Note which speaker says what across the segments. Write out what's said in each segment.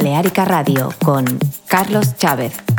Speaker 1: Baleárica Radio con Carlos Chávez.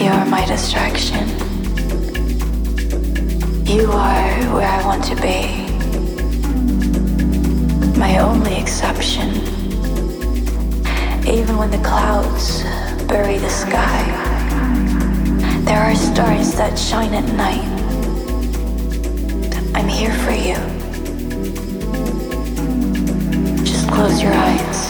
Speaker 2: You are my distraction. You are where I want to be. My only exception. Even when the clouds bury the sky, there are stars that shine at night. I'm here for you. Just close your eyes.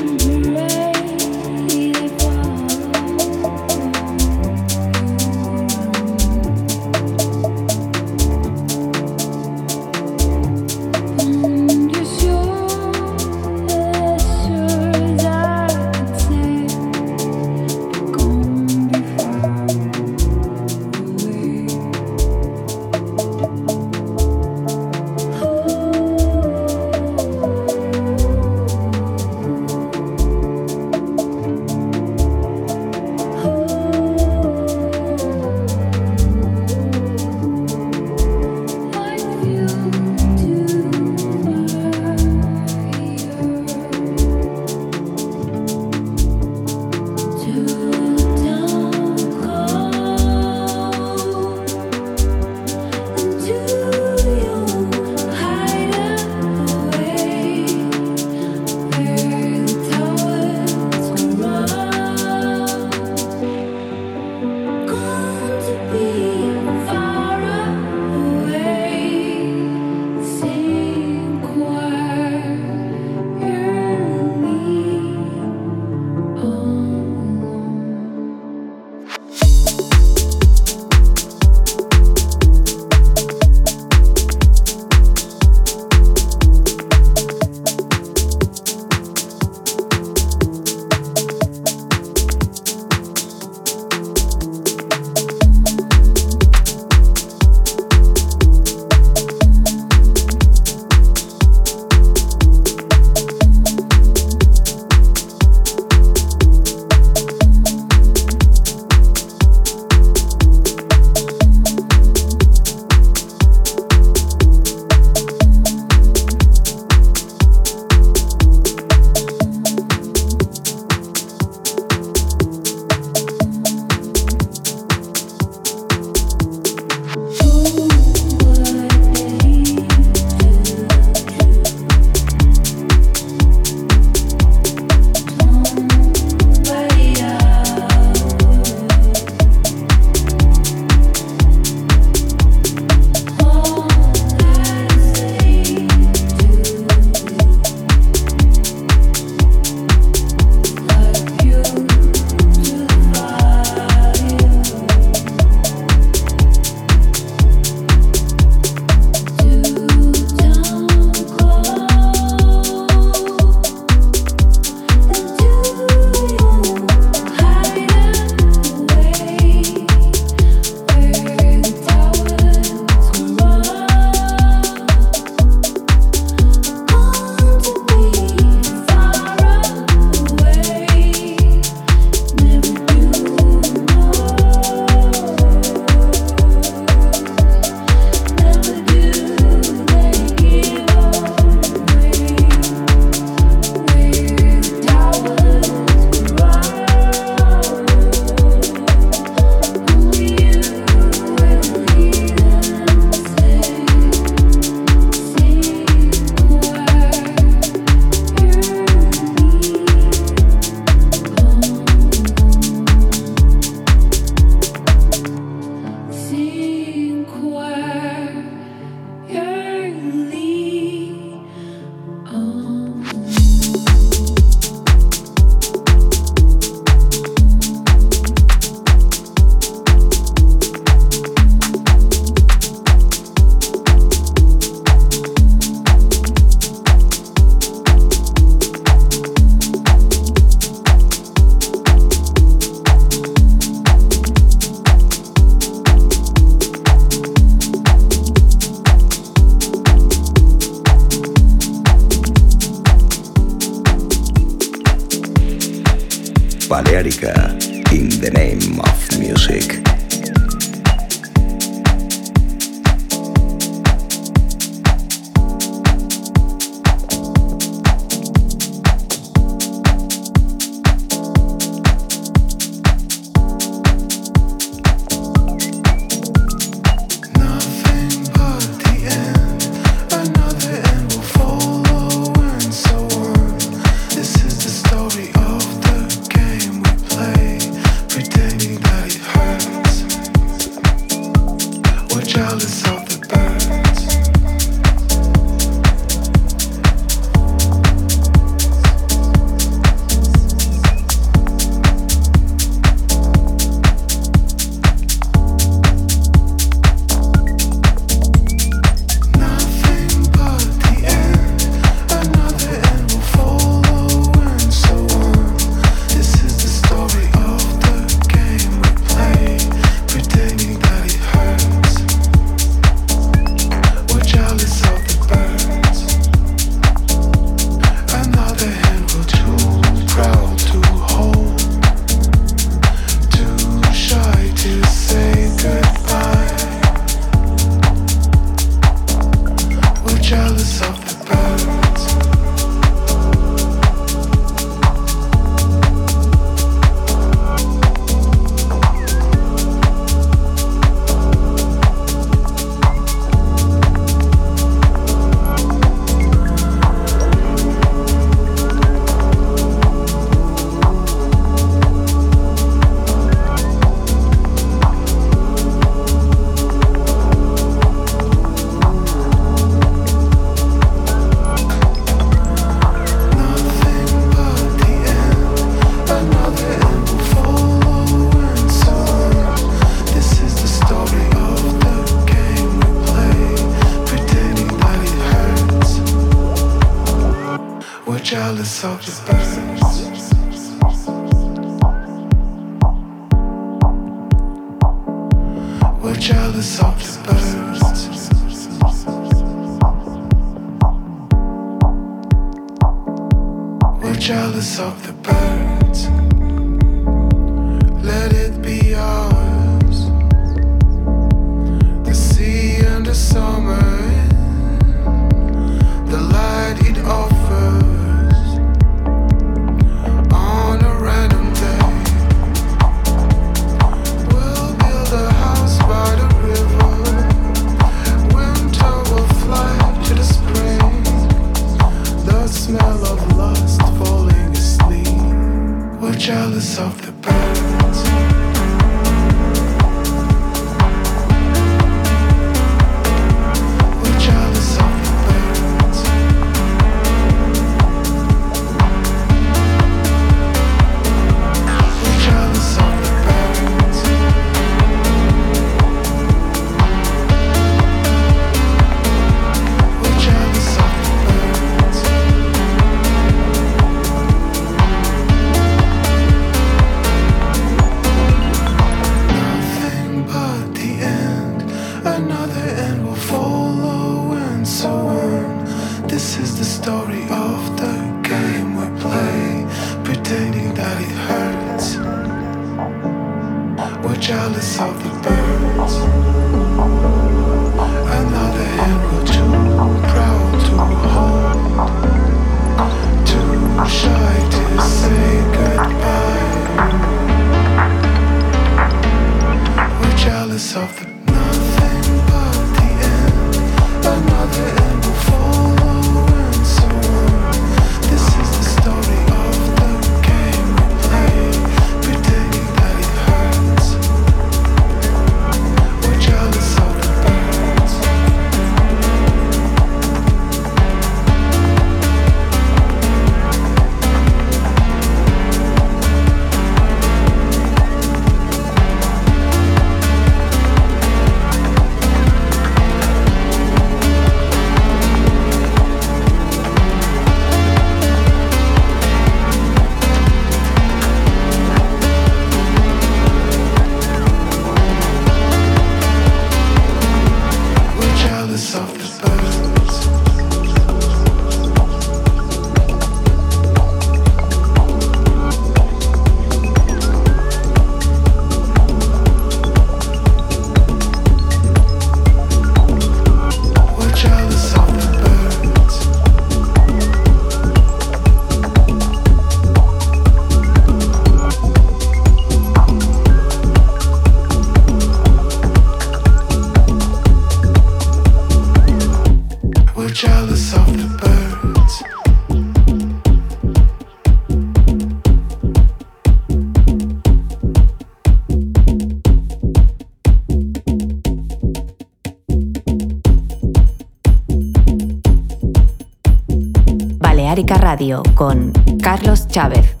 Speaker 1: Con Carlos Chávez.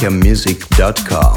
Speaker 3: balearicamusic.com.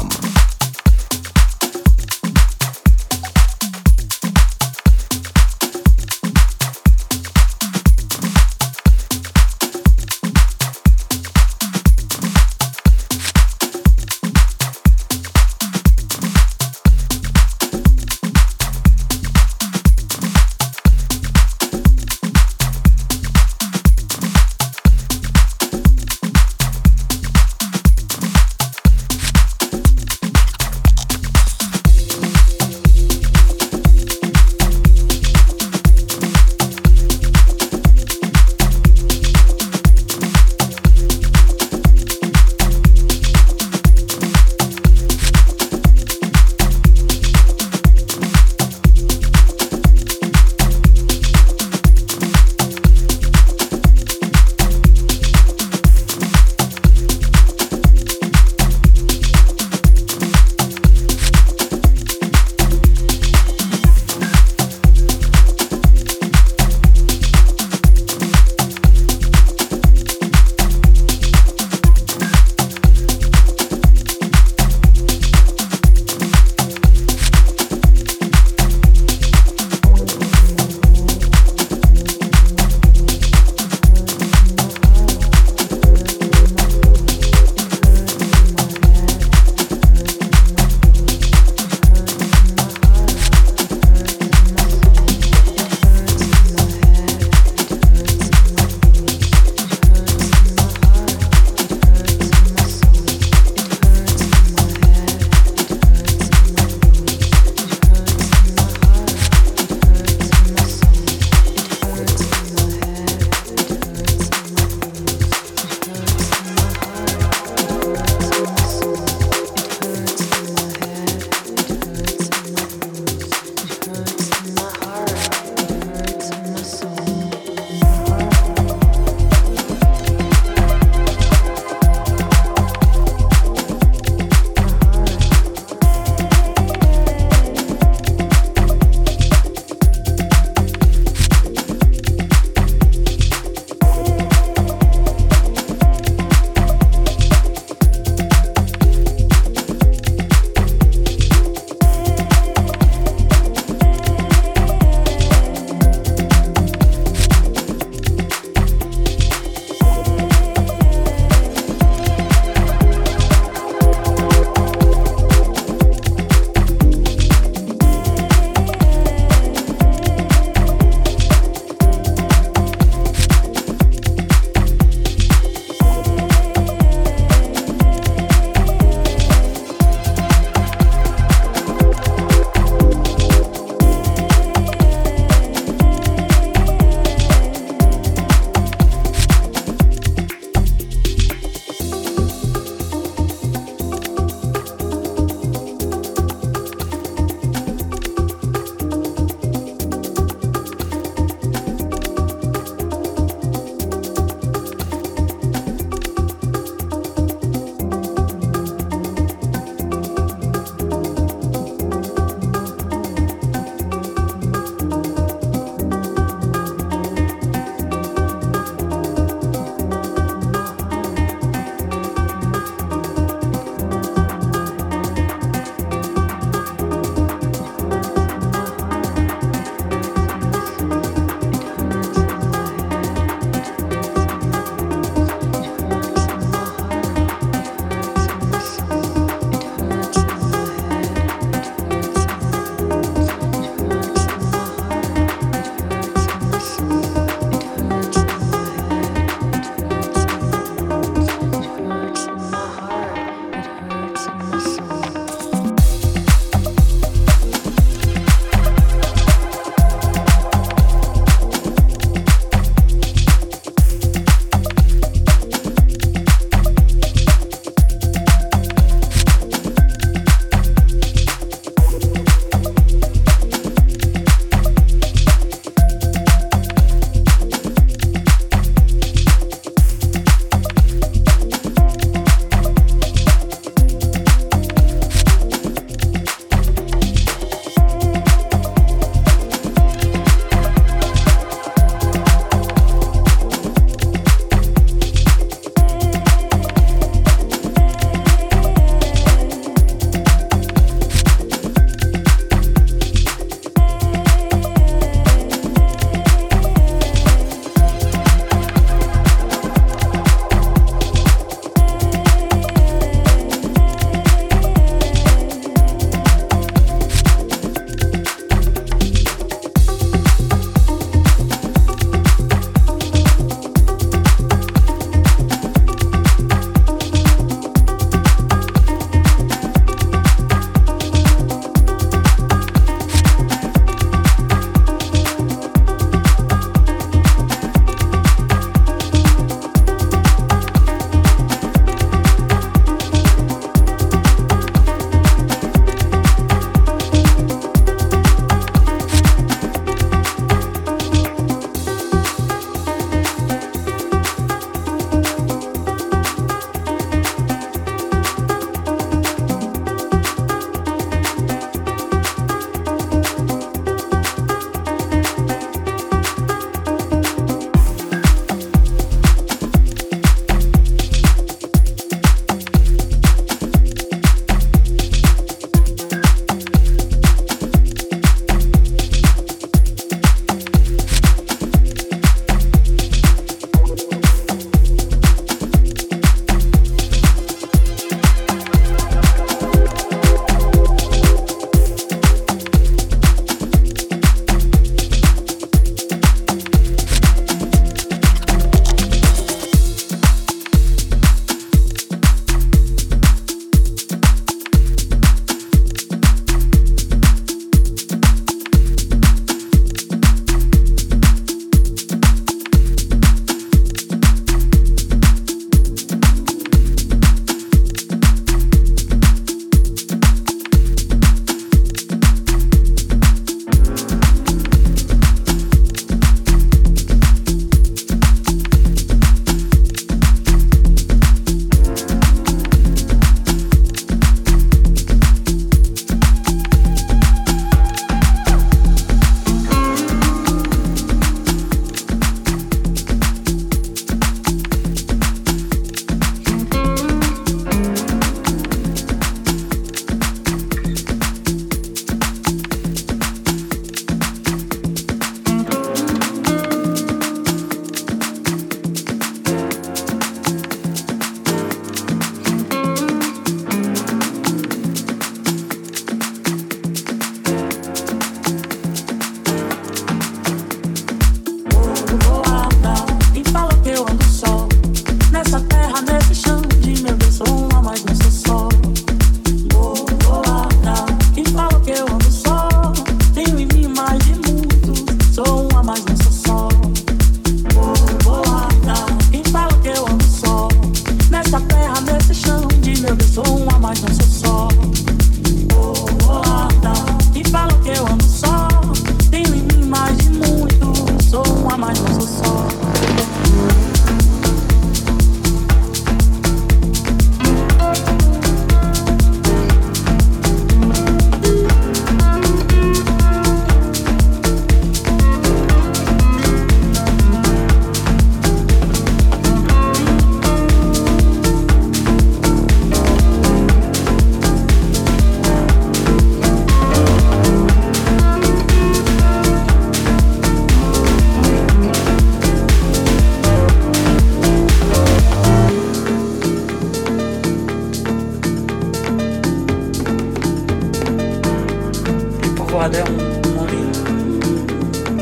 Speaker 4: Povoada é um nome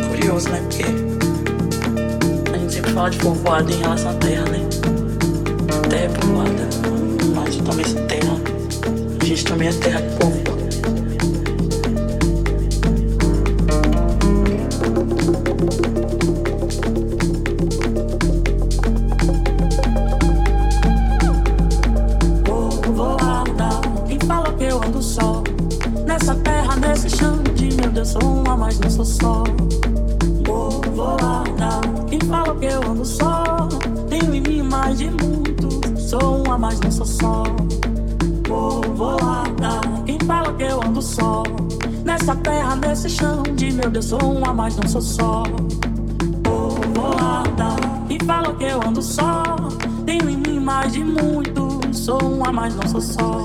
Speaker 4: Curioso, né? Porque a gente sempre fala de povoado em relação à terra, né? Terra é povoada, mas também essa terra, a gente também é terra que povoa. Povo. sou uma, mas não sou só. Povoada, e fala que eu ando só. Tenho em mim mais de muito. Sou uma, mas não sou só.